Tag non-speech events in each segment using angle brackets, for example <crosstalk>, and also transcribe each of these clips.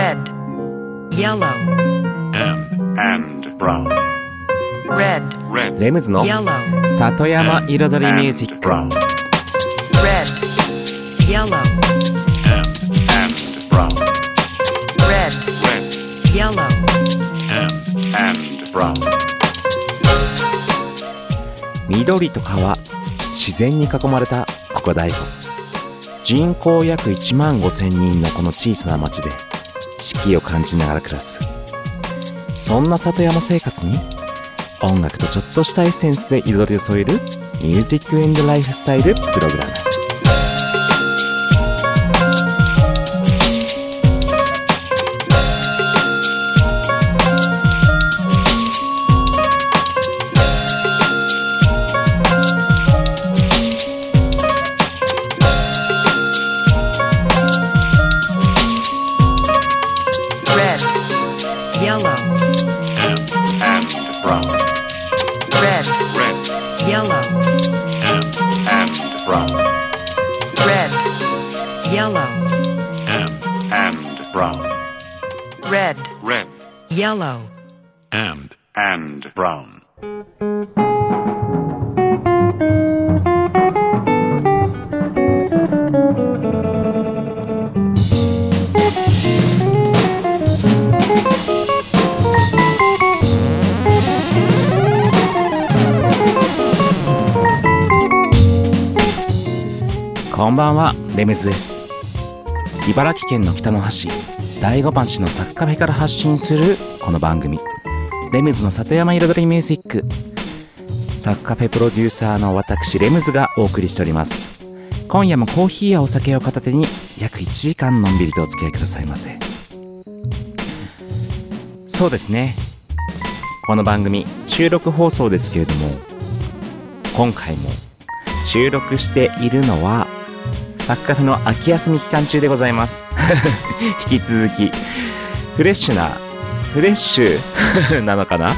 red, yellow, and, and brown. red, Red, レムズの yellow, 里山彩りミュージッ and ク brown. red, yellow, And, and brown. red, Red, yellow, and, and brown. 緑と川自然に囲まれたここ大悟人口約1万5千人のこの小さな町で四季を感じながら暮らす。そんな里山生活に音楽とちょっとしたエッセンスで彩りを添えるミュージックエンドライフスタイルプログラム。レメズです茨城県の北の端大子町のサッカフェから発信するこの番組。レムズの里山彩りミュージック。サッカフェプロデューサーの私レムズがお送りしております。今夜もコーヒーやお酒を片手に約1時間のんびりとお付き合いくださいませ。そうですね。この番組収録放送ですけれども今回も収録しているのはサッカフェの秋休み期間中でございます。<laughs> 引き続きフレッシュなフレッシュ <laughs> なのかな？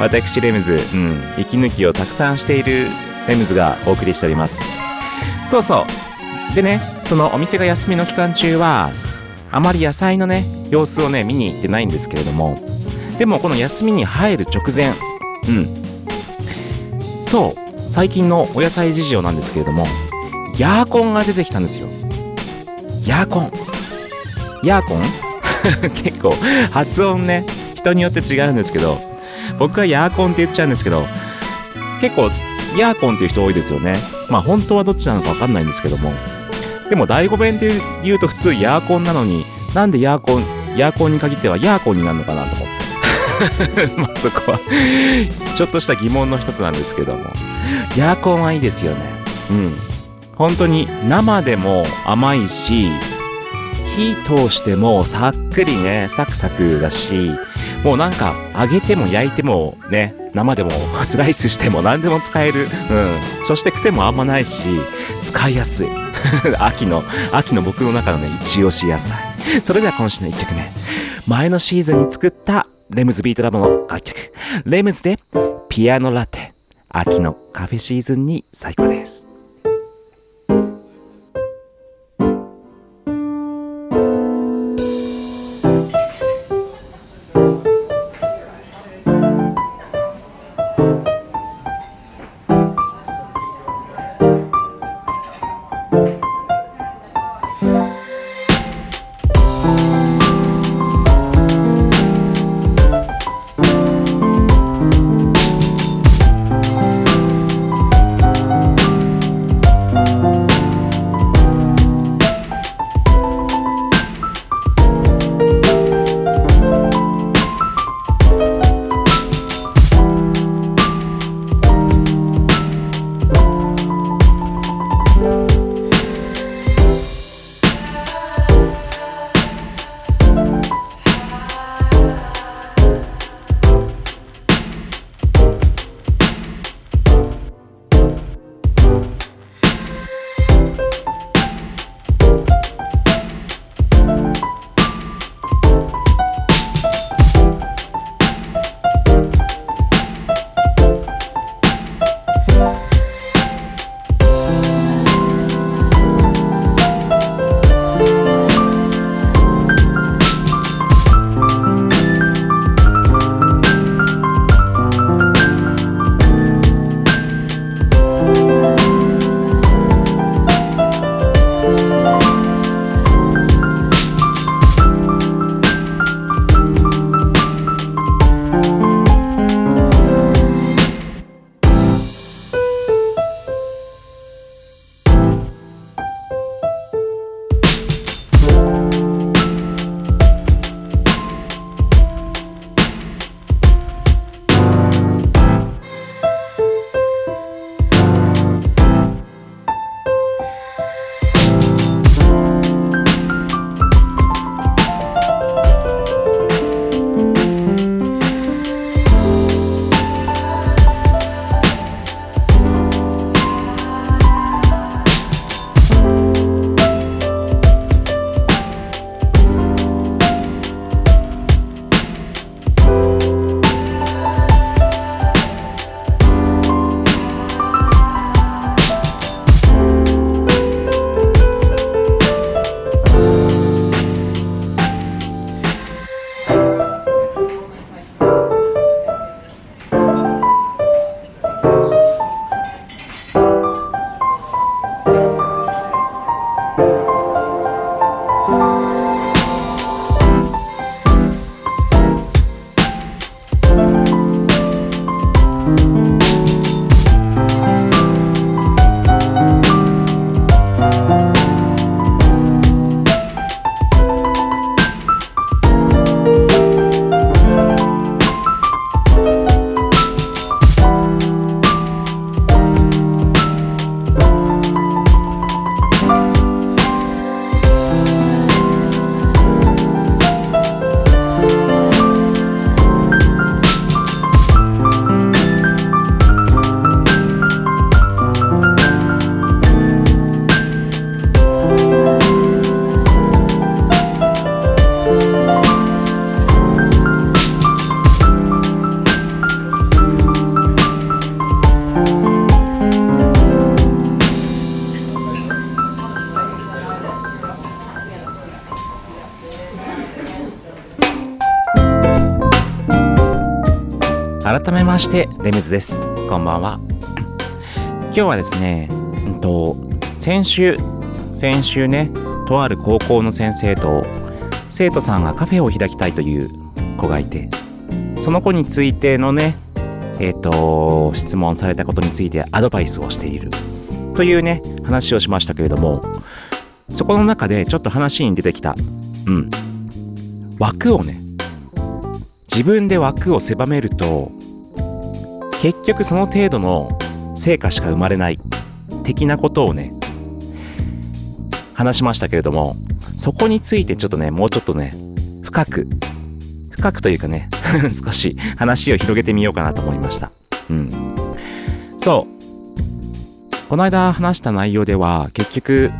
私レムズ、うん、息抜きをたくさんしているレムズがお送りしております。そうそう。でねそのお店が休みの期間中はあまり野菜のね様子をね見に行ってないんですけれどもでもこの休みに入る直前うん。そう。最近のお野菜事情なんですけれどもヤーコンが出てきたんですよ。ヤーコン。ヤーコン？<laughs> 結構発音ね人によって違うんですけど僕はヤーコンって言っちゃうんですけど結構ヤーコンっていう人多いですよね。まあ本当はどっちなのか分かんないんですけども。でも第5弁って言うと普通ヤーコンなのになんでヤーコンヤーコンに限ってはヤーコンになるのかなと思って。<laughs> まあそこはちょっとした疑問の一つなんですけども。ヤーコンはいいですよね。うん。本当に生でも甘いし火通してもさっくりねサクサクだしもうなんか揚げても焼いてもね生でもスライスしても <laughs> 何でも使える。うん。そして癖もあんまないし使いやすい。<laughs> 秋の秋の僕の中のね一押し野菜。それでは今週の1曲目。前のシーズンに作ったレムズビートラボの楽曲。レムズでピアノラテ。秋のカフェシーズンに最高です「ましてレムズです。こんばんは。今日はですねうんと先週先週ねとある高校の先生と生徒さんがカフェを開きたいという子がいてその子についてのねえっ、と質問されたことについてアドバイスをしている。というね話をしましたけれどもそこの中でちょっと話に出てきた。うん。枠をね自分で枠を狭めると結局その程度の成果しか生まれない。的なことをね話しましたけれどもそこについてちょっとねもうちょっとね深く深くというかね <laughs> 少し話を広げてみようかなと思いました。うん。そう。この間話した内容では結局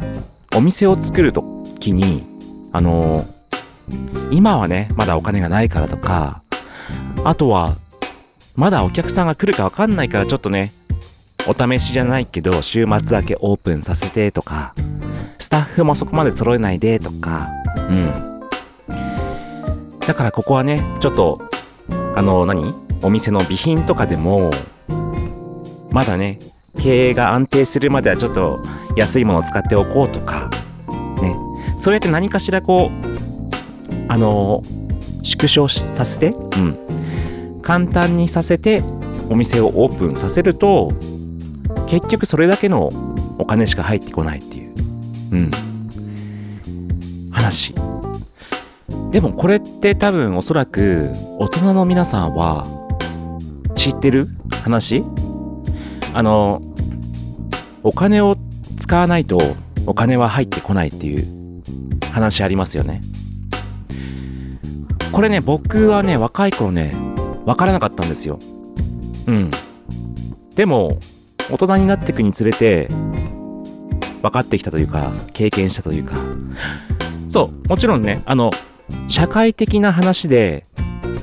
お店を作るときにあの今はねまだお金がないからとかあとはまだお客さんが来るかわかんないからちょっとねお試しじゃないけど週末だけオープンさせてとかスタッフもそこまで揃えないでとかうん。だからここはねちょっとあの何？お店の備品とかでもまだね経営が安定するまではちょっと安いものを使っておこうとかね。そうやって何かしらこうあの縮小させてうん。簡単にさせてお店をオープンさせると結局それだけのお金しか入ってこないっていう、うん、話。でもこれって多分おそらく大人の皆さんは知ってる？話？あのお金を使わないとお金は入ってこないっていう話ありますよね。これね僕はね若い頃ね分からなかったんですよ。うん。でも大人になっていくにつれて分かってきたというか経験したというか。そうもちろんねあの社会的な話で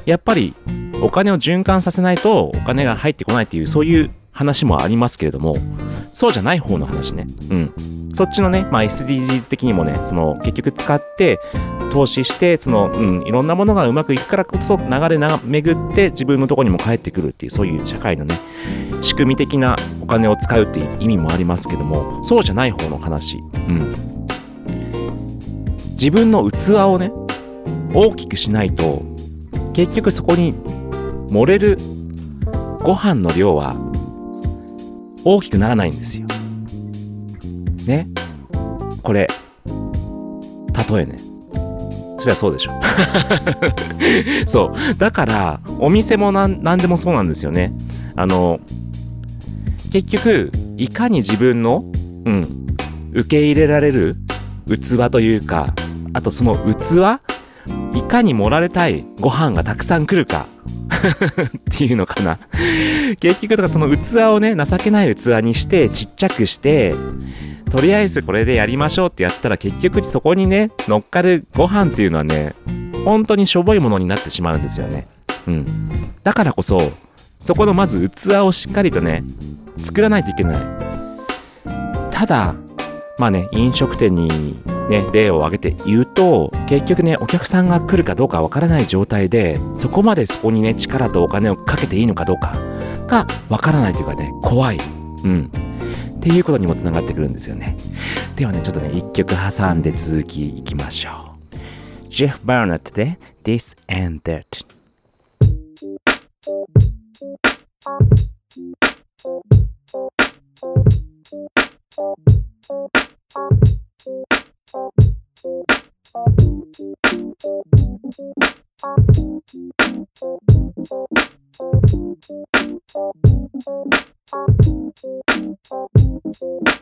やっぱりお金を循環させないとお金が入ってこないっていうそういう話もありますけれどもそうじゃない方の話ね。うん。そっちのね、まあ、SDGs 的にもねその結局使って投資してその、うん、いろんなものがうまくいくからこそ流れな巡って自分のとこにも返ってくるっていうそういう社会のね仕組み的なお金を使うっていう意味もありますけどもそうじゃない方の話、うん、自分の器をね大きくしないと結局そこに漏れるご飯の量は大きくならないんですよ。ね？これ。例えね。そりゃそうでしょ。<laughs> そう。だからお店もなん何でもそうなんですよね。あの結局いかに自分のうん受け入れられる器というかあとその器いかに盛られたいご飯がたくさん来るか。っていうのかな。結局だかその器をね情けない器にしてちっちゃくしてとりあえずこれでやりましょうってやったら結局そこにね乗っかるご飯っていうのはね本当にしょぼいものになってしまうんですよね。うん。だからこそそこのまず器をしっかりとね作らないといけない。ただまあね飲食店にね例を挙げて言うと結局ねお客さんが来るかどうかわからない状態でそこまでそこにね力とお金をかけていいのかどうかがわからないというかね怖いうんっていうことにもつながってくるんですよね。ではね、ちょっとね、一曲挟んで続きいきましょう。ジェフ・バーナットで This and That。Thank you.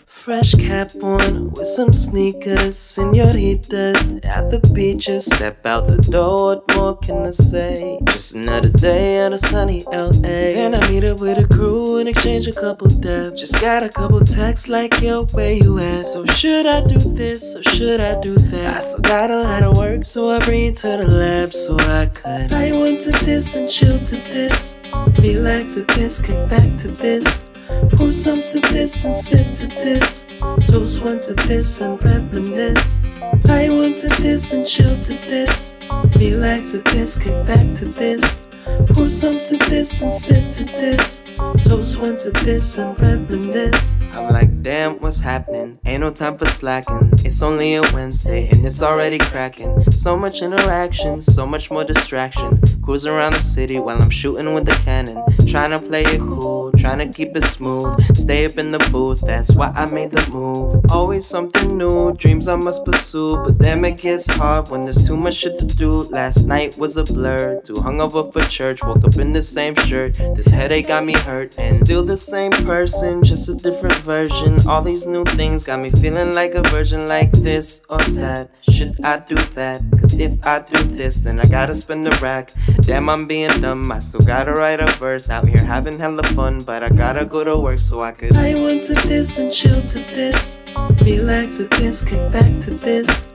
Fresh cap on with some sneakers, senoritas at the beaches. Step out the door, what more can I say? Just another day at a sunny LA. Then I meet up with a crew and exchange a couple dabs. Just got a couple texts like, yo, where you at? So should I do this or should I do that? I still got a lot of work, so I bring it to the lab so I could. I went to this and chill to this. Relax to this, kick back to this. Pour some to this and sip to this. Toast one to this and reminisce. I went to this and chill to this. Relax to this, kick back to this. Pour some to this and sip to this. Toast one to this and reminisce. I'm like, damn, what's happening? Ain't no time for slacking. It's only a Wednesday and it's already cracking. So much interaction, so much more distraction. Cruising around the city while I'm shooting with the cannon. Trying to play it cool, trying to keep it smooth. Stay up in the booth, that's why I made the move. Always something new, dreams I must pursue. But damn, it gets hard when there's too much shit to do. Last night was a blur, too hungover for church. Woke up in the same shirt, this headache got me hurt. And still the same person, just a different version. All these new things got me feeling like a virgin, like this or that. Should I do that? Cause if I do this, then I gotta spend a rack. Damn, I'm being dumb, I still gotta write a verse. Out here having hella fun, but I gotta go to work so I could. I went to this and chill to this. Relax to this, kick back to this.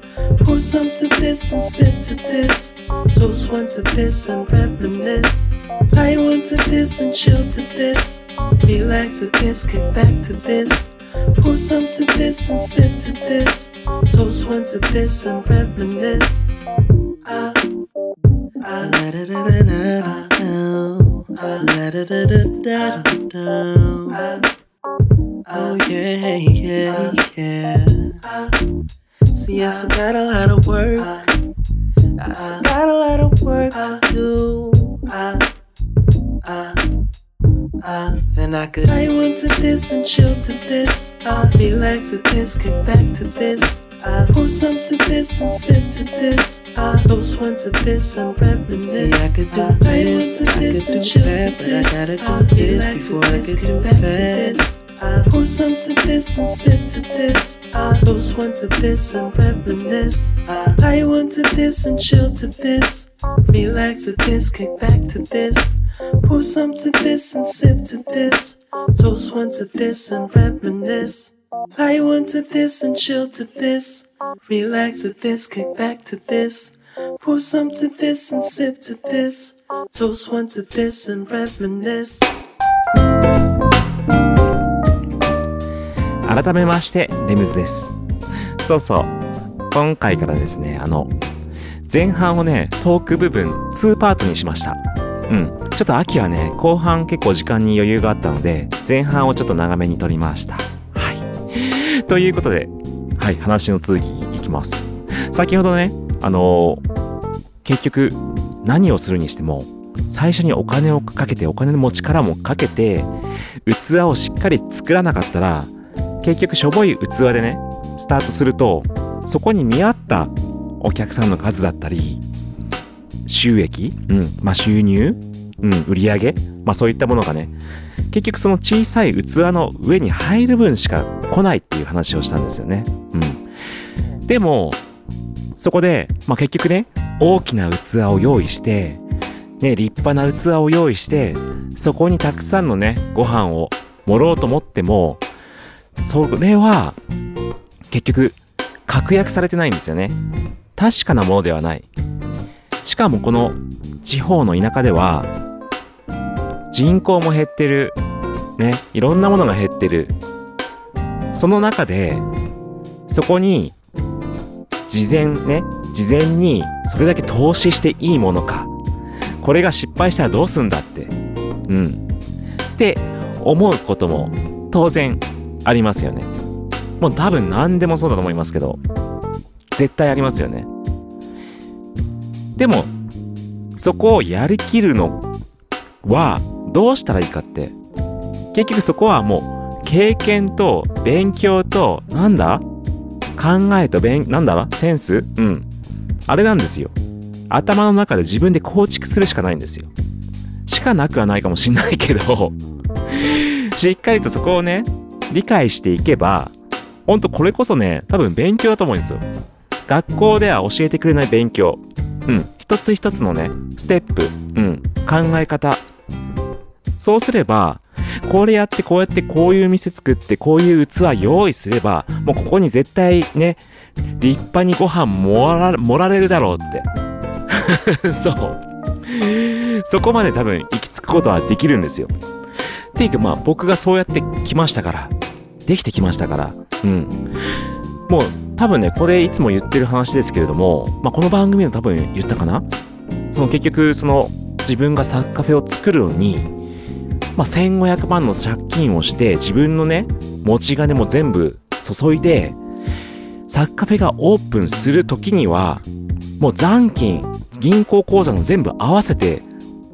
Pour some to this and sip to this. Toast one to this and reminisce. I want to this and chill to this. Relax to this, kick back to this. Pour some to this and sip to this. Toast one to this and reminisce. Ah, ah, da da da da da. Ah, la da da da da da. This and chill to this. I relax to this, kick back to this. I pour some to this and sip to this. I those one to this and reminisce. See, I could do this, I could do that, but I gotta do this before I could do that. Pour some to this and sip to this. I those one to this and reminisce. I went to this and chill to this. Relax to this, kick back to this. Pour some to this and sip to this. Toast one to this and reminisce. I went to this and chill to this. Relax to this, kick back to this. Pour some to this and sip to this. Toast one to this and reminisce. 改めまして、レムズです。そうそう。今回からですね、あの、前半をね、トーク部分2パートにしました。うん。ちょっと秋はね、後半結構時間に余裕があったので、前半をちょっと長めに撮りました。はい。<laughs> ということで、はい、話の続きいきます。先ほどね、あの結局、何をするにしても、最初にお金をかけて、お金の持ちからもかけて、器をしっかり作らなかったら、結局しょぼい器でね、スタートすると、そこに見合ったお客さんの数だったり、収益うん、まあ収入うん、売り上げ？まあそういったものがね、結局その小さい器の上に入る分しか来ないっていう話をしたんですよね。うん。でも、そこで、まあ結局ね、大きな器を用意して、ね、立派な器を用意して、そこにたくさんのね、ご飯を盛ろうと思っても、それは、結局、確約されてないんですよね。確かなものではない。しかもこの地方の田舎では、人口も減ってる。ね、いろんなものが減ってる。その中で、そこに、事前ね、事前にそれだけ投資していいものか。これが失敗したらどうすんだって。うん。って思うことも当然ありますよね。もう多分何でもそうだと思いますけど、絶対ありますよね。でも、そこをやりきるのはどうしたらいいかって、結局そこはもう経験と勉強と、なんだ？考えと勉、なんだ？ろセンス？うん。あれなんですよ。頭の中で自分で構築するしかないんですよ。しかなくはないかもしんないけど、<laughs> しっかりとそこをね、理解していけば、ほんとこれこそね、多分勉強だと思うんですよ。学校では教えてくれない勉強。うん。一つ一つのね、ステップ。うん。考え方。そうすれば、これやってこうやってこういう店作ってこういう器用意すれば、もうここに絶対ね、立派にご飯盛られるだろうって。<laughs> そう。そこまで多分行き着くことはできるんですよ。っていうかまあ僕がそうやってきましたから。できてきましたから。うん。もう多分ね、これいつも言ってる話ですけれども、まあこの番組でも多分言ったかな？その結局その自分がサッカフェを作るのに、まあ、1500万の借金をして自分のね持ち金も全部注いでサッカフェがオープンする時にはもう残金銀行口座の全部合わせて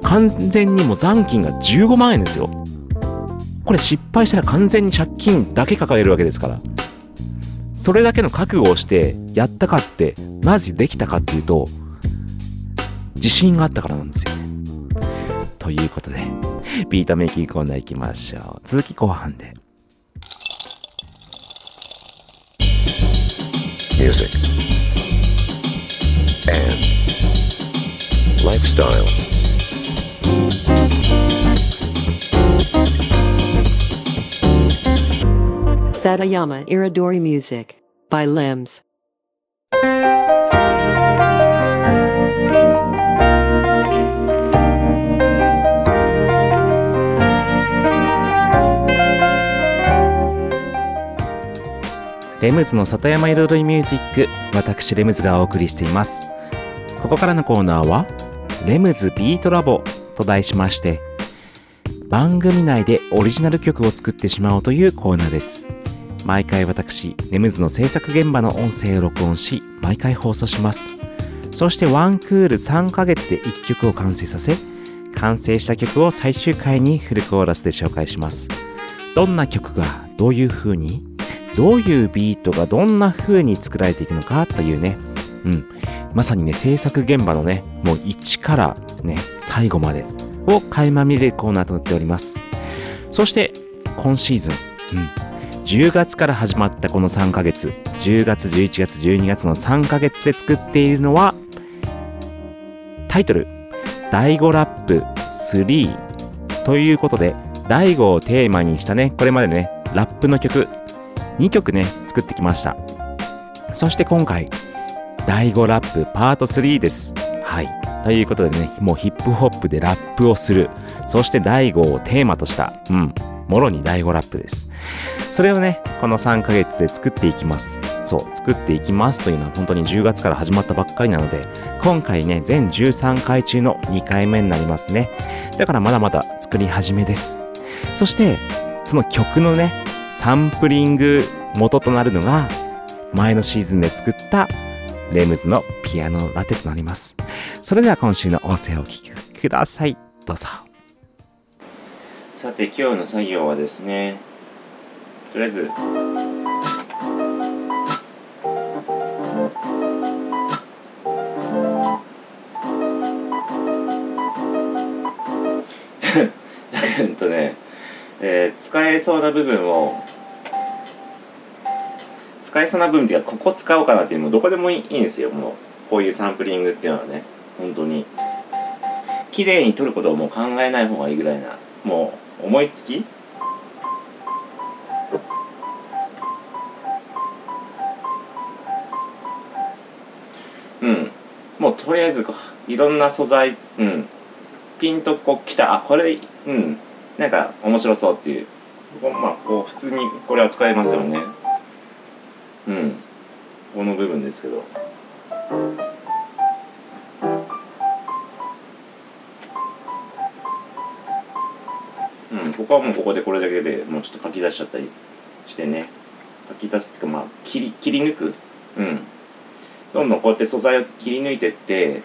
完全にもう残金が15万円ですよ。これ失敗したら完全に借金だけ抱えるわけですから。それだけの覚悟をしてやったかってなぜできたかっていうと自信があったからなんですよ。ねということでビートメイキングコーナー行きましょう。続き後半で。Music, and lifestyle. Satayama Iridori Music by Limbs. レムズの里山彩りミュージック私レムズがお送りしていますここからのコーナーはレムズビートラボと題しまして番組内でオリジナル曲を作ってしまおうというコーナーです毎回私レムズの制作現場の音声を録音し毎回放送します。そしてワンクール3ヶ月で1曲を完成させ完成した曲を最終回にフルコーラスで紹介します。どんな曲がどういう風にどういうビートがどんな風に作られていくのかというね、うん、まさにね、制作現場のね、もう1からね、最後までを垣間見れるコーナーとなっております。そして、今シーズン、うん、10月から始まったこの3ヶ月、10月、11月、12月の3ヶ月で作っているのは、タイトル、第5ラップ3ということで、第5をテーマにしたね、これまでね、ラップの曲、2曲ね、作ってきました。そして今回、第5ラップパート3です。はい。ということでね、もうヒップホップでラップをする。そして第5をテーマとした、うん、もろに第5ラップです。それをね、この3ヶ月で作っていきます。そう、作っていきますというのは本当に10月から始まったばっかりなので、今回ね、全13回中の2回目になりますね。だからまだまだ作り始めです。そして、その曲のね、サンプリング元となるのが、前のシーズンで作ったレムズのピアノラテとなります。それでは今週の音声をお聞きください。どうぞ。さて今日の作業はですね、とりあえず、<laughs> うんとね、えー使えそうな部分を使えそうな部分っていうかここ使おうかなっていうのもどこでもいいんですよ。もうこういうサンプリングっていうのはね本当に。綺麗に撮ることをもう考えない方がいいぐらいなもう思いつき？うん。もうとりあえずいろんな素材うん。ピンとこう来た。あこれうん。なんか面白そうっていう。まあこう普通にこれは使えますよね。うん。この部分ですけどここはもうここでこれだけでもうちょっと書き出しちゃったりしてね。書き出すっていうかまあ切り切り抜く。うん。どんどんこうやって素材を切り抜いてって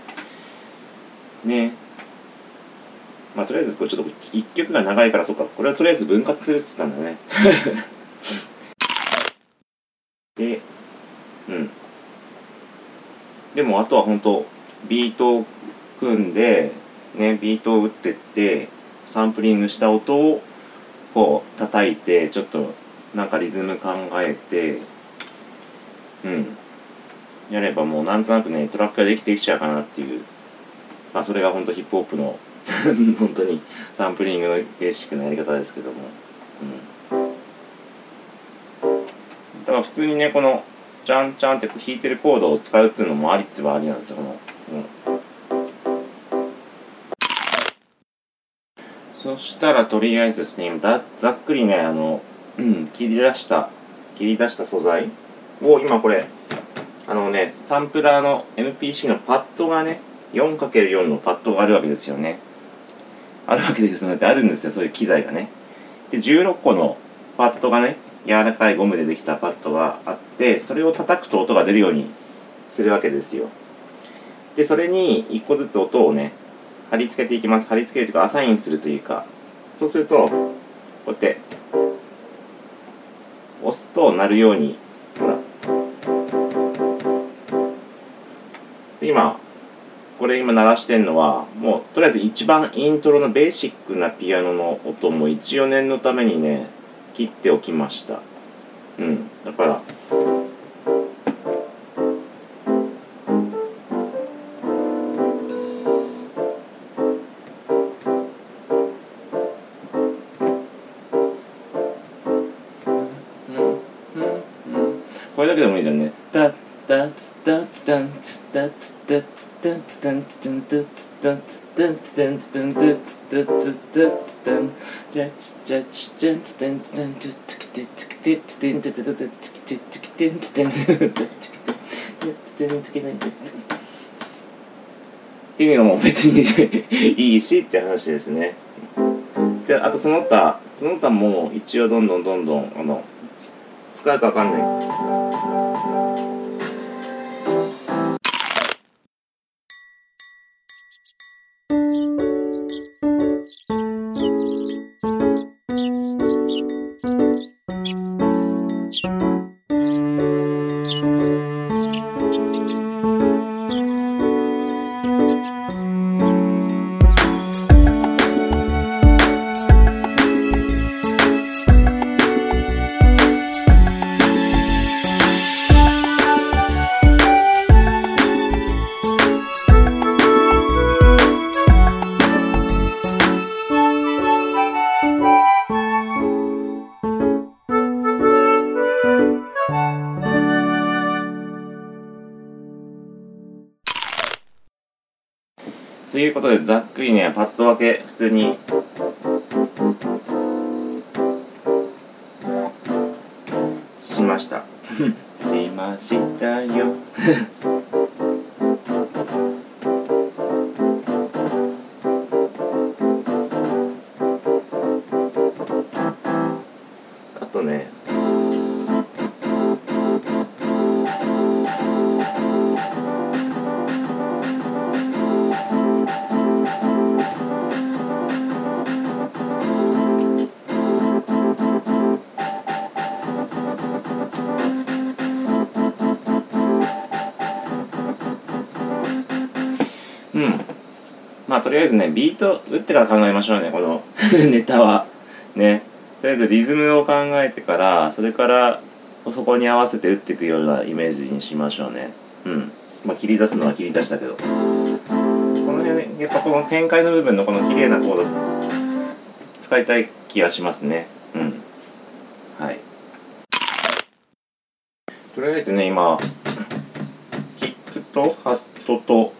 ね。まあとりあえずこれちょっと一曲が長いからそっか。これはとりあえず分割するって言ったんだね。<laughs> でうん。でもあとは本当ビートを組んでねビートを打ってってサンプリングした音をこう叩いてちょっとなんかリズム考えてうん。やればもうなんとなくねトラックができてきちゃうかなっていう。まあそれが本当ヒップホップの <laughs> 本当にサンプリングのベーシックなやり方ですけども、うん、だから普通にねこのチャンチャンって弾いてるコードを使うっていうのもありっつはありなんですよこの、うん、そしたらとりあえずですねだざっくりねあの、うん、切り出した切り出した素材を今これあのねサンプラーの MPC のパッドがね 4×4 のパッドがあるわけですよね。あるわけですのであるんですよそういう機材がね。で16個のパッドがね柔らかいゴムでできたパッドがあってそれを叩くと音が出るようにするわけですよ。でそれに1個ずつ音をね貼り付けていきます。貼り付けるというかアサインするというかそうするとこうやって押すと鳴るようにほら。で今これ今鳴らしてんのはもうとりあえず一番イントロのベーシックなピアノの音も一応念のためにね切っておきました。うん。だからタツタンツタツタツタツタンツタンツタツタンツタンツタンツタツタツタンジャチジャチジャツタンツタンツツキテツキテツテンテテテテツキテツキテツテンツテツキテツテンツキテンツっていうのも別にいいしって話ですね。であとその他その他も一応どんどんどんどんあの使うかわかんないことでざっくりねパッと分け普通にえずねビート打ってから考えましょうねこの <laughs> ネタは。ね。とりあえずリズムを考えてからそれからそこに合わせて打っていくようなイメージにしましょうね。うん。まあ切り出すのは切り出したけど。この辺ねやっぱこの展開の部分のこの綺麗なコード使いたい気がしますね。うん。はい。とりあえずね今キックとハットと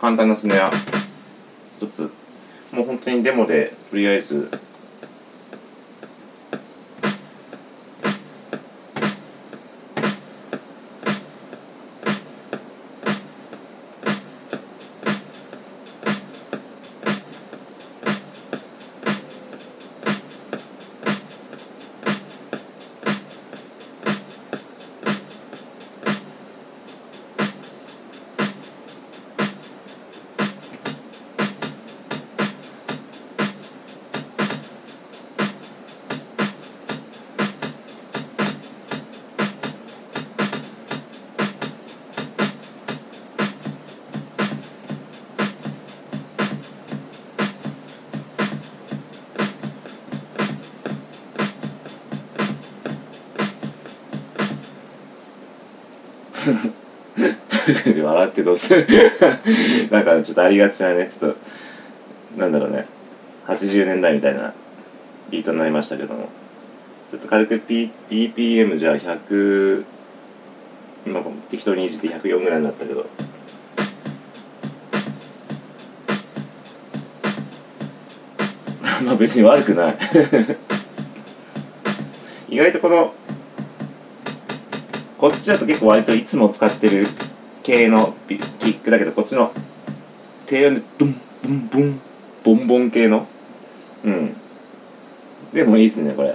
簡単なスネア一つ。もう本当にデモでとりあえずどうする。<laughs> なんかちょっとありがちなねちょっとなんだろうね。80年代みたいなビートになりましたけども。ちょっと軽く、P、BPM じゃあ100今適当にいじって104ぐらいになったけど。<laughs> まあ別に悪くない。<laughs> 意外とこのこっちだと結構割といつも使ってる系のキックだけどこっちの低音でドンドンドンボンボン系の？うん。でもいいっすねこれ。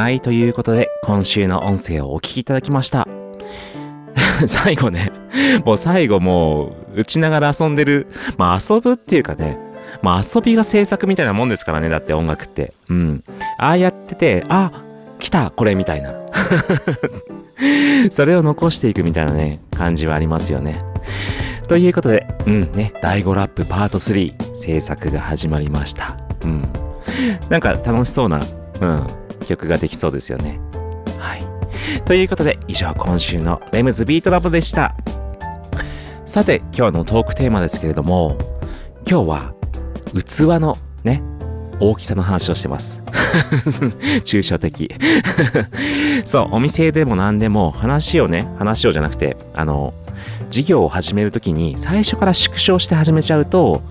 はい、ということで、今週の音声をお聞きいただきました。<laughs> 最後ね、もう最後もう、打ちながら遊んでる、まあ遊ぶっていうかね、まあ遊びが制作みたいなもんですからね、だって音楽って。うん。ああやってて、あ、来た、これみたいな。<laughs> それを残していくみたいなね、感じはありますよね。ということで、うんね、第5ラップパート3制作が始まりました。うん。なんか楽しそうな、うん、曲ができそうですよね。はい。ということで、以上今週のレムズビートラボでした。さて、今日のトークテーマですけれども、今日は器のね、大きさの話をしてます。<laughs> 抽象的。<laughs> そう、お店でも何でも話をね、話をじゃなくて、あの、事業を始めるときに最初から縮小して始めちゃうと、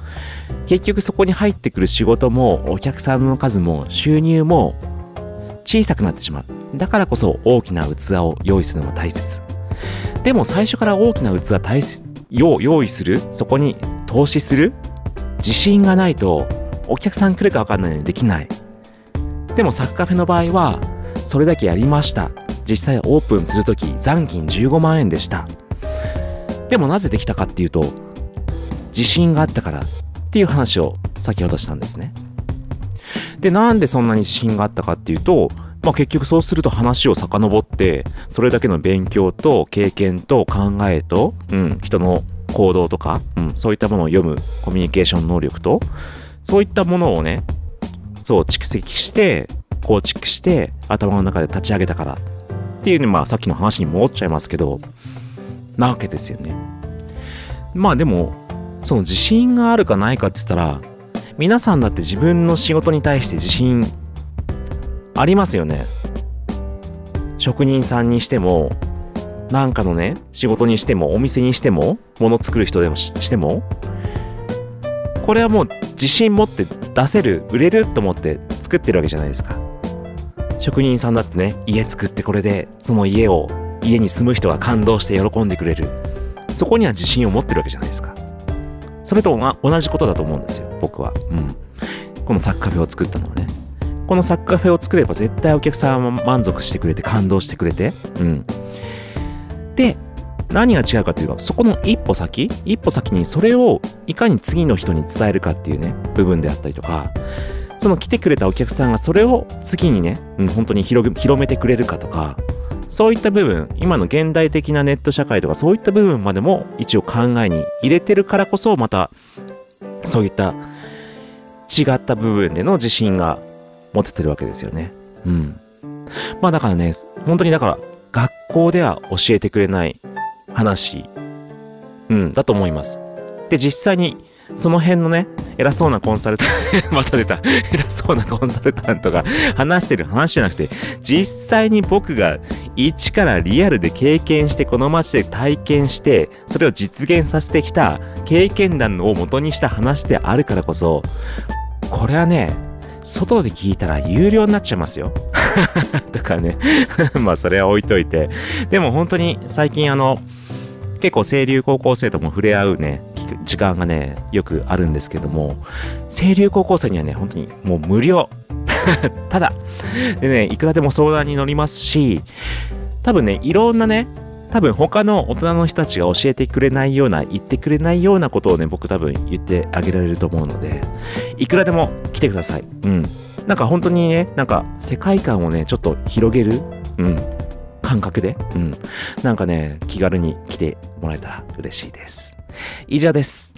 結局そこに入ってくる仕事もお客さんの数も収入も小さくなってしまう。だからこそ大きな器を用意するのが大切。でも最初から大きな器大切を用意する、そこに投資する自信がないとお客さん来るか分かんないのにできない。でもサッカフェの場合はそれだけやりました。実際オープンするとき残金15万円でした。でもなぜできたかっていうと自信があったからっていう話を先ほどしたんですね。で、なんでそんなに自信があったかっていうと、まあ結局そうすると話を遡って、それだけの勉強と経験と考えと、うん、人の行動とか、うん、そういったものを読むコミュニケーション能力と、そういったものをね、そう蓄積して、構築して、頭の中で立ち上げたからっていうね、まあさっきの話に戻っちゃいますけど、なわけですよね。まあでも、その自信があるかないかって言ったら、皆さんだって自分の仕事に対して自信ありますよね。職人さんにしても、なんかのね、仕事にしても、お店にしても、物作る人でもししても、これはもう自信持って出せる、売れると思って作ってるわけじゃないですか。職人さんだってね、家作ってこれで、その家を、家に住む人が感動して喜んでくれる。そこには自信を持ってるわけじゃないですか。それと同じことだと思うんですよ、僕は。うん。このサッカーフェを作ったのはね。このサッカーフェを作れば絶対お客さんは満足してくれて感動してくれて。うん。で、何が違うかというと、そこの一歩先一歩先にそれをいかに次の人に伝えるかっていうね、部分であったりとか、その来てくれたお客さんがそれを次にね、うん、本当に広広めてくれるかとか、そういった部分、今の現代的なネット社会とかそういった部分までも一応考えに入れてるからこそ、また、そういった違った部分での自信が持ててるわけですよね。うん。まあだからね、本当にだから学校では教えてくれない話、うん、だと思います。で、実際にその辺のね、偉そうなコンサルタント、<laughs> また出た、偉そうなコンサルタントが話してる話じゃなくて、実際に僕が一からリアルで経験して、この街で体験して、それを実現させてきた経験談を元にした話であるからこそ、これはね、外で聞いたら有料になっちゃいますよ。<laughs> だかね、<laughs> まあそれは置いといて。でも本当に最近あの、結構清流高校生とも触れ合うね、時間がね、よくあるんですけども、清流高校生にはね、本当にもう無料。<laughs> ただ。でね、いくらでも相談に乗りますし、多分ね、いろんなね、多分他の大人の人たちが教えてくれないような、言ってくれないようなことをね、僕多分言ってあげられると思うので、いくらでも来てください。うん。なんか本当にね、なんか世界観をね、ちょっと広げる、うん、感覚で、うん。なんかね、気軽に来てもらえたら嬉しいです。以上です。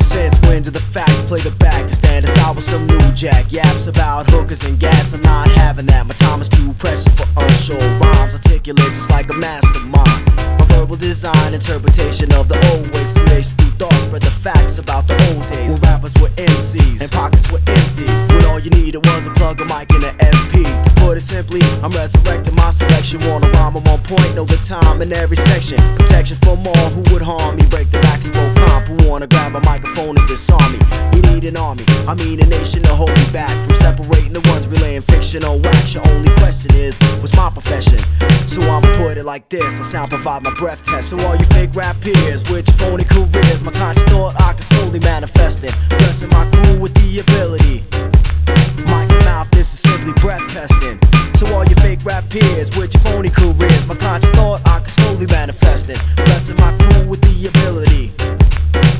Since when do the facts play the back? Stand aside with some new jack yaps about hookers and gats. I'm not having that. My time is too precious for unsure rhymes. Articulate just like a mastermind. Verbal design, interpretation of the old ways, creation through thoughts, spread the facts about the old days. When rappers were MCs and pockets were empty. When all you needed was a plug, a mic, and an SP. To put it simply, I'm resurrecting my selection. Wanna rhyme, I'm on point, know the time in every section. Protection from all who would harm me. Break the backs of all comp who wanna grab a microphone and disarm me. You need an army, I mean a nation to hold me back from separating the ones relaying fiction on wax. Your only question is, what's my profession? So I'ma put it like this: I sound provide my breath test. So all you fake rap peers with your phony careers, my conscious thought I can solely manifest it. Blessing my crew with the ability. Mic and mouth, this is simply breath testing. So all your fake rap peers with your phony careers, my conscious thought I can slowly manifest it. Blessing my crew with the ability.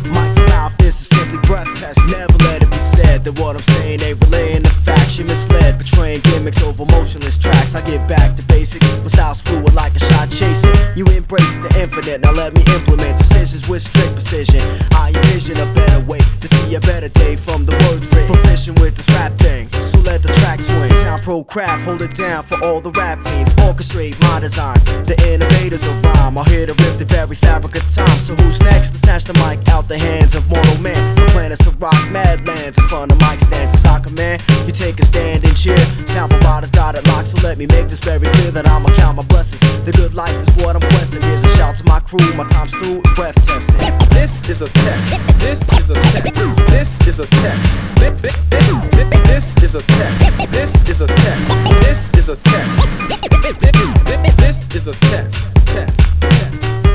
Mic to mouth, this is simply breath test. Never let it be said that what I'm saying ain't relaying the facts. You misled, betraying gimmicks over motionless tracks. I get back to basics. My style's fluid like a shot chasing. You embrace the infinite, now let me implement decisions with strict precision. I envision a better way to see a better day from the words written. Proficient with this rap thing, so let the tracks swing. Sound pro craft, hold it down for all the rap fiends. Orchestrate my design. The innovators of rhyme are here to rip the very fabric of time. So who's next to snatch the mic out the hands of mortal man? The plan is to rock mad lands in front of mic stands as I command. You take a stand and cheer. Sound providers got it locked, so let me make this very clear that I'ma count my blessings. The good life is what I'm questing. Here's a shout to my crew, my time's through, breath testing. This is a test. This is a test. This is a test. Thi- thi- thi- This is a test. This is a test. This is a test. Thi- thi- thi- This is a test. Test. Test.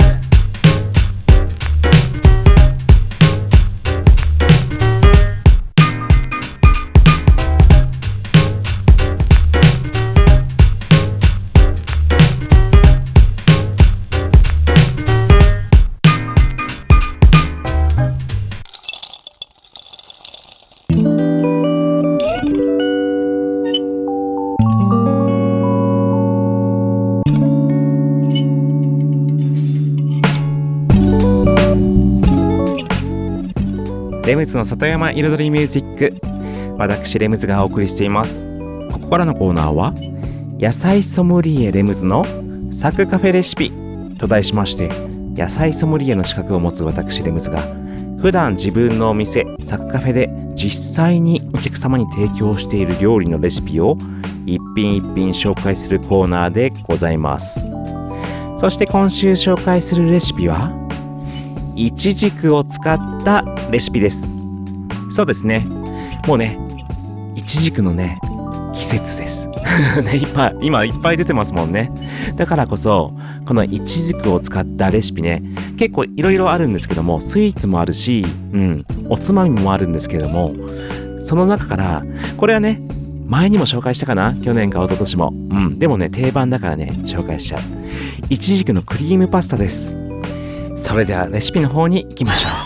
ムズの里山彩りミュージック私レムズがお送りしています。ここからのコーナーは野菜ソムリエレムズのサクカフェレシピと題しまして野菜ソムリエの資格を持つ私レムズが普段自分のお店サクカフェで実際にお客様に提供している料理のレシピを一品一品紹介するコーナーでございます。そして今週紹介するレシピはイチジクを使ったレシピです。そうですね。もうねイチジクのね季節です。<laughs> ねいっぱい今いっぱい出てますもんね。だからこそこのイチジクを使ったレシピね結構いろいろあるんですけどもスイーツもあるしうんおつまみもあるんですけれどもその中からこれはね前にも紹介したかな？去年か一昨年も。うんでもね定番だからね紹介しちゃう。イチジクのクリームパスタです。それではレシピの方に行きましょう。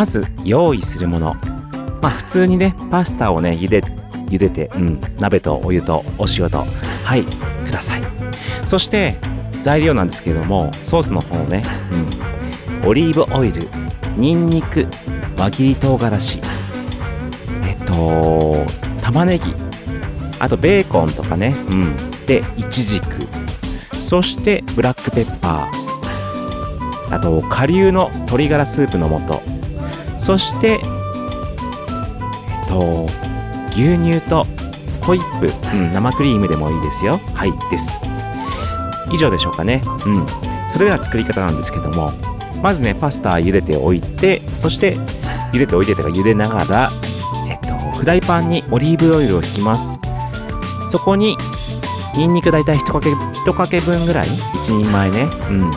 まず用意するもの。まあ普通にねパスタをね茹で茹でて、うん、鍋とお湯とお塩とはいください。そして材料なんですけどもソースの方ね、うん、オリーブオイルニンニク輪切り唐辛子えっと玉ねぎあとベーコンとかね、うん、でイチジクそしてブラックペッパーあと顆粒の鶏ガラスープの素。そしてえっと牛乳とホイップ、うん、生クリームでもいいですよ。はいです。以上でしょうかね。うん。それでは作り方なんですけどもまずねパスタ茹でておいてそして茹でておいてとか茹でながらえっとフライパンにオリーブオイルを引きます。そこにニンニク大体1かけ1かけ分ぐらい？1人前ね。うん。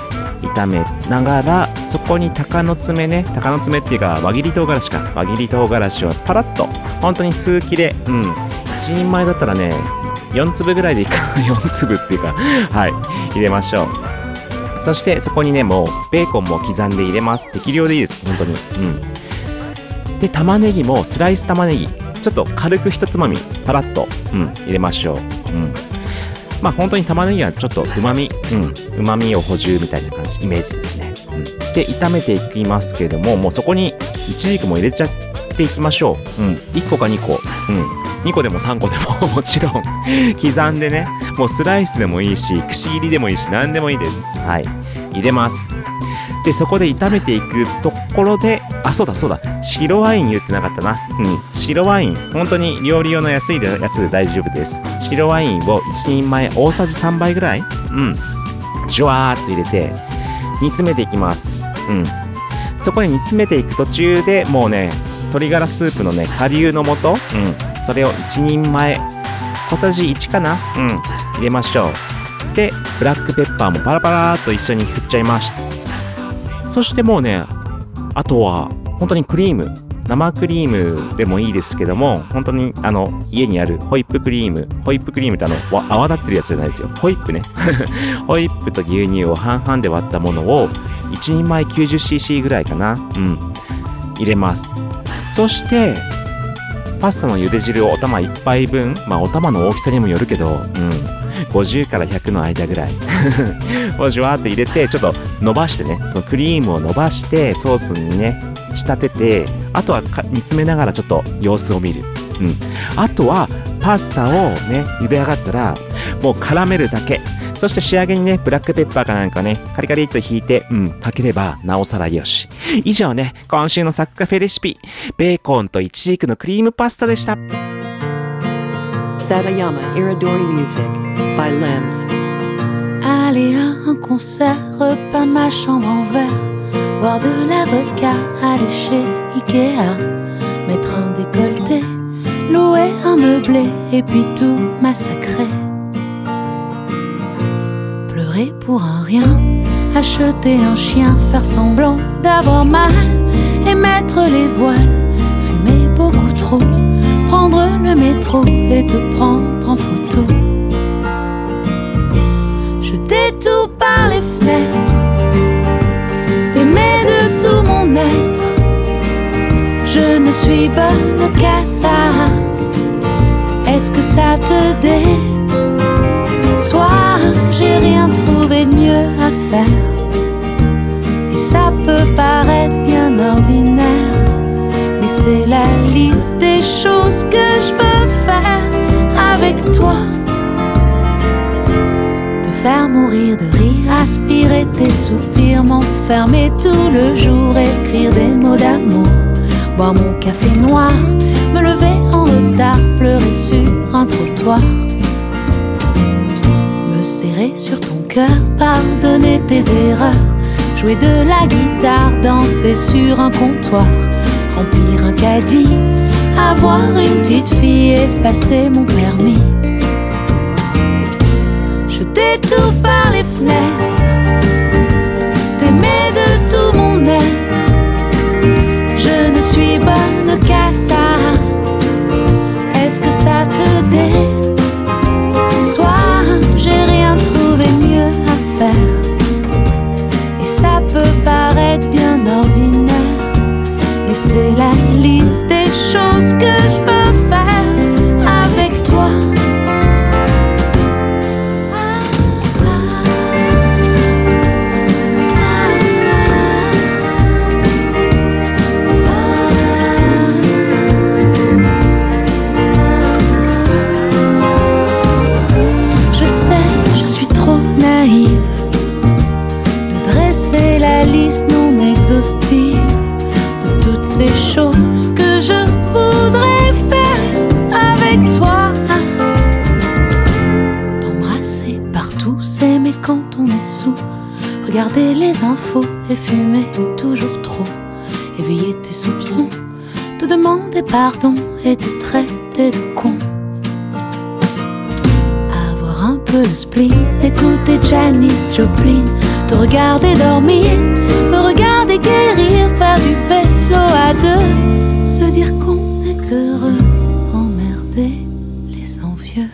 炒めながらそこに鷹の爪ね鷹の爪っていうか輪切り唐辛子か。輪切り唐辛子をパラッと本当に数切れうん。1人前だったらね4粒ぐらいでいいか4 <laughs> 粒っていうかはい。入れましょう。そしてそこにねもうベーコンも刻んで入れます。適量でいいです。本当に。うん。で玉ねぎもスライス玉ねぎ。ちょっと軽く一つまみパラッと、うん、入れましょう。うん。まあ本当に玉ねぎはちょっとうまみ、うん、うまみを補充みたいな感じ、イメージですね。うん、で、炒めていきますけども、もうそこにいちじくも入れちゃっていきましょう。うん、1個か2個、うん、2個でも3個でも <laughs> もちろん刻んでね、もうスライスでもいいし、くし切りでもいいし、何でもいいです。はい、入れます。で、そこで炒めていくところで、あ、そうだそうだ、白ワイン言ってなかったな。うん、白ワイン、本当に料理用の安いやつで大丈夫です。白ワインを1人前大さじ3杯ぐらい、うん、ジュワーっと入れて、煮詰めていきます。うん。そこで煮詰めていく途中でもうね、鶏ガラスープのね、顆粒の素、うん、それを1人前、小さじ1かな？うん、入れましょう。で、ブラックペッパーもパラパラーっと一緒に振っちゃいます。そしてもうね、あとは本当にクリーム。生クリームでもいいですけども、本当にあの家にあるホイップクリーム。ホイップクリームってあの泡立ってるやつじゃないですよ。ホイップね。<laughs> ホイップと牛乳を半々で割ったものを1人前 90cc ぐらいかな。うん。入れます。そして、パスタの茹で汁をお玉1杯分、まあお玉の大きさにもよるけど、うん。50から100の間ぐらい。<laughs> をじゅわーって入れてちょっと伸ばしてねそのクリームを伸ばしてソースにね仕立ててあとは煮詰めながらちょっと様子を見る、うん、あとはパスタをね茹で上がったらもう絡めるだけ。そして仕上げにねブラックペッパーかなんかねカリカリっと引いてうんかければなおさらよし。以上ね今週のサッカフェレシピ。ベーコンとイチジクのクリームパスタでした。Satayama Iridori Music by Limbs. Aller à un concert, repeindre ma chambre en verre, boire de la vodka, aller chez Ikea, mettre un décolleté, louer un meublé et puis tout massacrer. Pleurer pour un rien, acheter un chien, faire semblant d'avoir mal et mettre les voiles, fumer beaucoup trop, prendre le métro et te prendre en photo. Jeter tout par les fenêtres, t'aimer de tout mon être. Je ne suis bonne qu'à ça. Est-ce que ça te déçoit? J'ai rien trouvé de mieux à faire. Et ça peut paraître bien ordinaire, mais c'est la liste des choses que je veux faire avec toi. Te faire mourir de rire, aspirer tes soupirs, m'enfermer tout le jour, écrire des mots d'amour, boire mon café noir, me lever en retard, pleurer sur un trottoir, me serrer sur ton cœur, pardonner tes erreurs, jouer de la guitare, danser sur un comptoir, remplir un caddie, avoir une petite fille et passer mon permis. Jeter tout par les fenêtres, t'aimer de tout mon être. Je ne suis bonne qu'à ça. De toutes ces choses que je voudrais faire avec toi? T'embrasser partout, s'aimer quand on est sous, regarder les infos et fumer toujours trop, éveiller tes soupçons, te demander pardon et te traiter de con. Avoir un peu le spleen, écouter Janis Joplin, te regarder dormir, me regarder guérir, faire du vélo à deux, se dire qu'on est heureux, emmerder les envieux.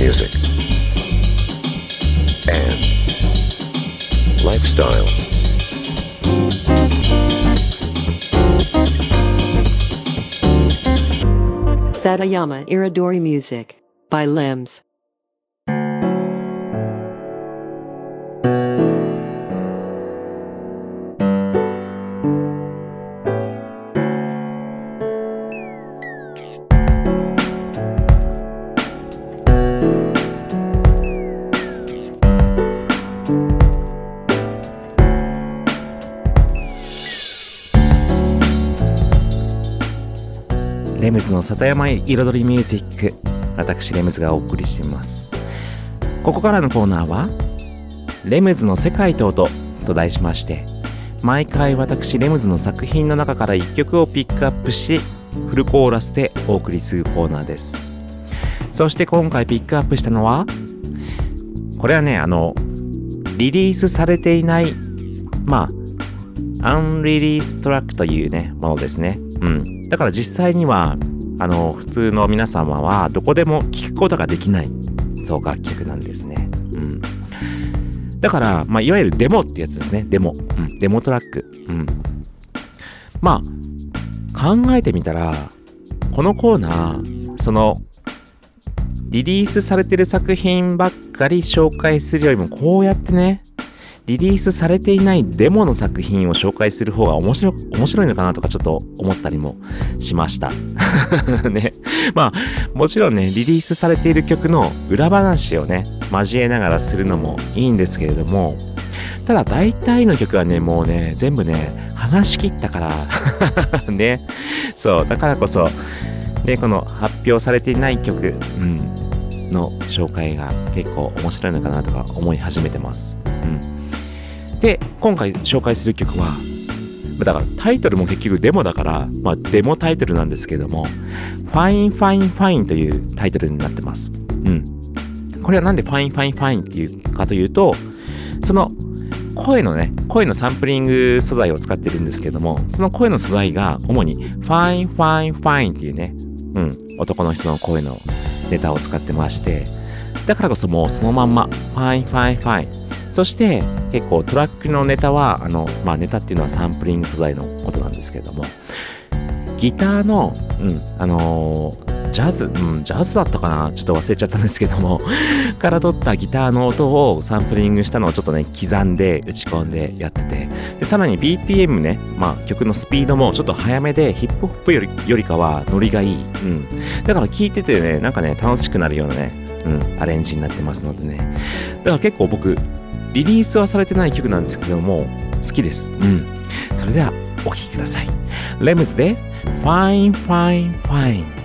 music, and lifestyle. Satayama Iridori Music by Limbs. の里山彩りミュージック私レムズがお送りしています。ここからのコーナーは「レムズの世界と音」と題しまして毎回私レムズの作品の中から1曲をピックアップしフルコーラスでお送りするコーナーです。そして今回ピックアップしたのはこれはねあのリリースされていないまあアンリリーストラックというねものですね。うん。だから実際にはあの普通の皆様はどこでも聴くことができない。そう楽曲なんですね。うん。だから、まあ、いわゆるデモってやつですね。デモ、うん、デモトラック。うん。まあ考えてみたらこのコーナーそのリリースされてる作品ばっかり紹介するよりもこうやってねリリースされていないデモの作品を紹介する方が面白面白いのかなとかちょっと思ったりもしました。<laughs> ね。まあ、もちろんね、リリースされている曲の裏話をね、交えながらするのもいいんですけれども、ただ大体の曲はね、もうね、全部ね、話し切ったから、<laughs> ね。そう、だからこそ、で、この発表されていない曲、うん、の紹介が結構面白いのかなとか思い始めてます。うん。で、今回紹介する曲は、だからタイトルも結局デモだから、まあデモタイトルなんですけども、Fine Fine Fine というタイトルになってます。うん。これはなんで Fine Fine Fine っていうかというと、その声のね、声のサンプリング素材を使ってるんですけども、その声の素材が主に Fine Fine Fine っていうね、うん、男の人の声のネタを使ってまして、だからこそもうそのまんま Fine Fine Fine そして結構トラックのネタはあの、まあ、ネタっていうのはサンプリング素材のことなんですけれどもギターの、うんあのージャズ、うん、ジャズだったかなちょっと忘れちゃったんですけども <laughs> から取ったギターの音をサンプリングしたのをちょっとね刻んで打ち込んでやっててでさらに BPM ね、まあ、曲のスピードもちょっと速めでヒップホップよりよりかはノリがいい、うん、だから聴いててねなんかね楽しくなるようなね、うん、アレンジになってますのでね。だから結構僕リリースはされてない曲なんですけども好きです。うん。それではお聴きください。レムズで Fine Fine Fine。Fine, fine, fine.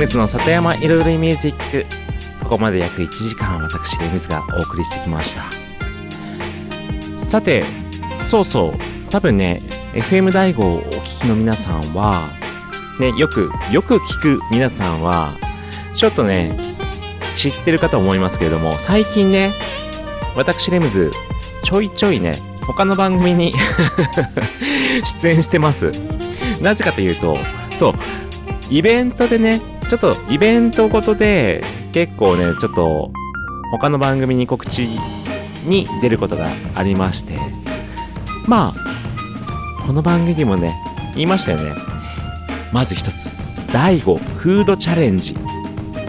レムズの里山彩りミュージック。ここまで約1時間私レムズがお送りしてきました。さてそうそう。多分ね FM 大悟をお聞きの皆さんはねよくよく聞く皆さんはちょっとね知ってるかと思いますけれども最近ね私レムズちょいちょいね他の番組に <laughs> 出演してます。なぜかというとそうイベントでねちょっとイベントごとで結構ねちょっと他の番組に告知に出ることがありまして。まあこの番組にもね言いましたよね。まず一つ。第5フードチャレンジ。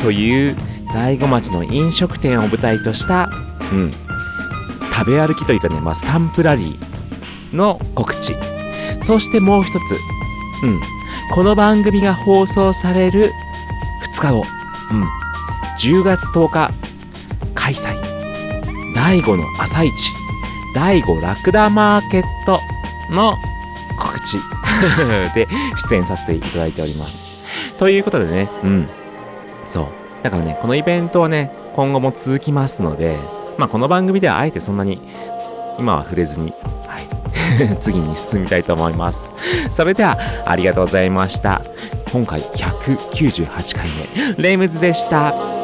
という大子町の飲食店を舞台とした、うん、食べ歩きというかね、まあ、スタンプラリーの告知。そしてもう一つ、うん、この番組が放送される日後、うん、10月10日。開催。第5の朝市。第5ラクダマーケットの告知。<laughs> で出演させていただいております。ということでね。うん。そう。だからねこのイベントはね今後も続きますのでまあこの番組ではあえてそんなに今は触れずにはい。<laughs> 次に進みたいと思います。それではありがとうございました。今回198回目。レイムズでした。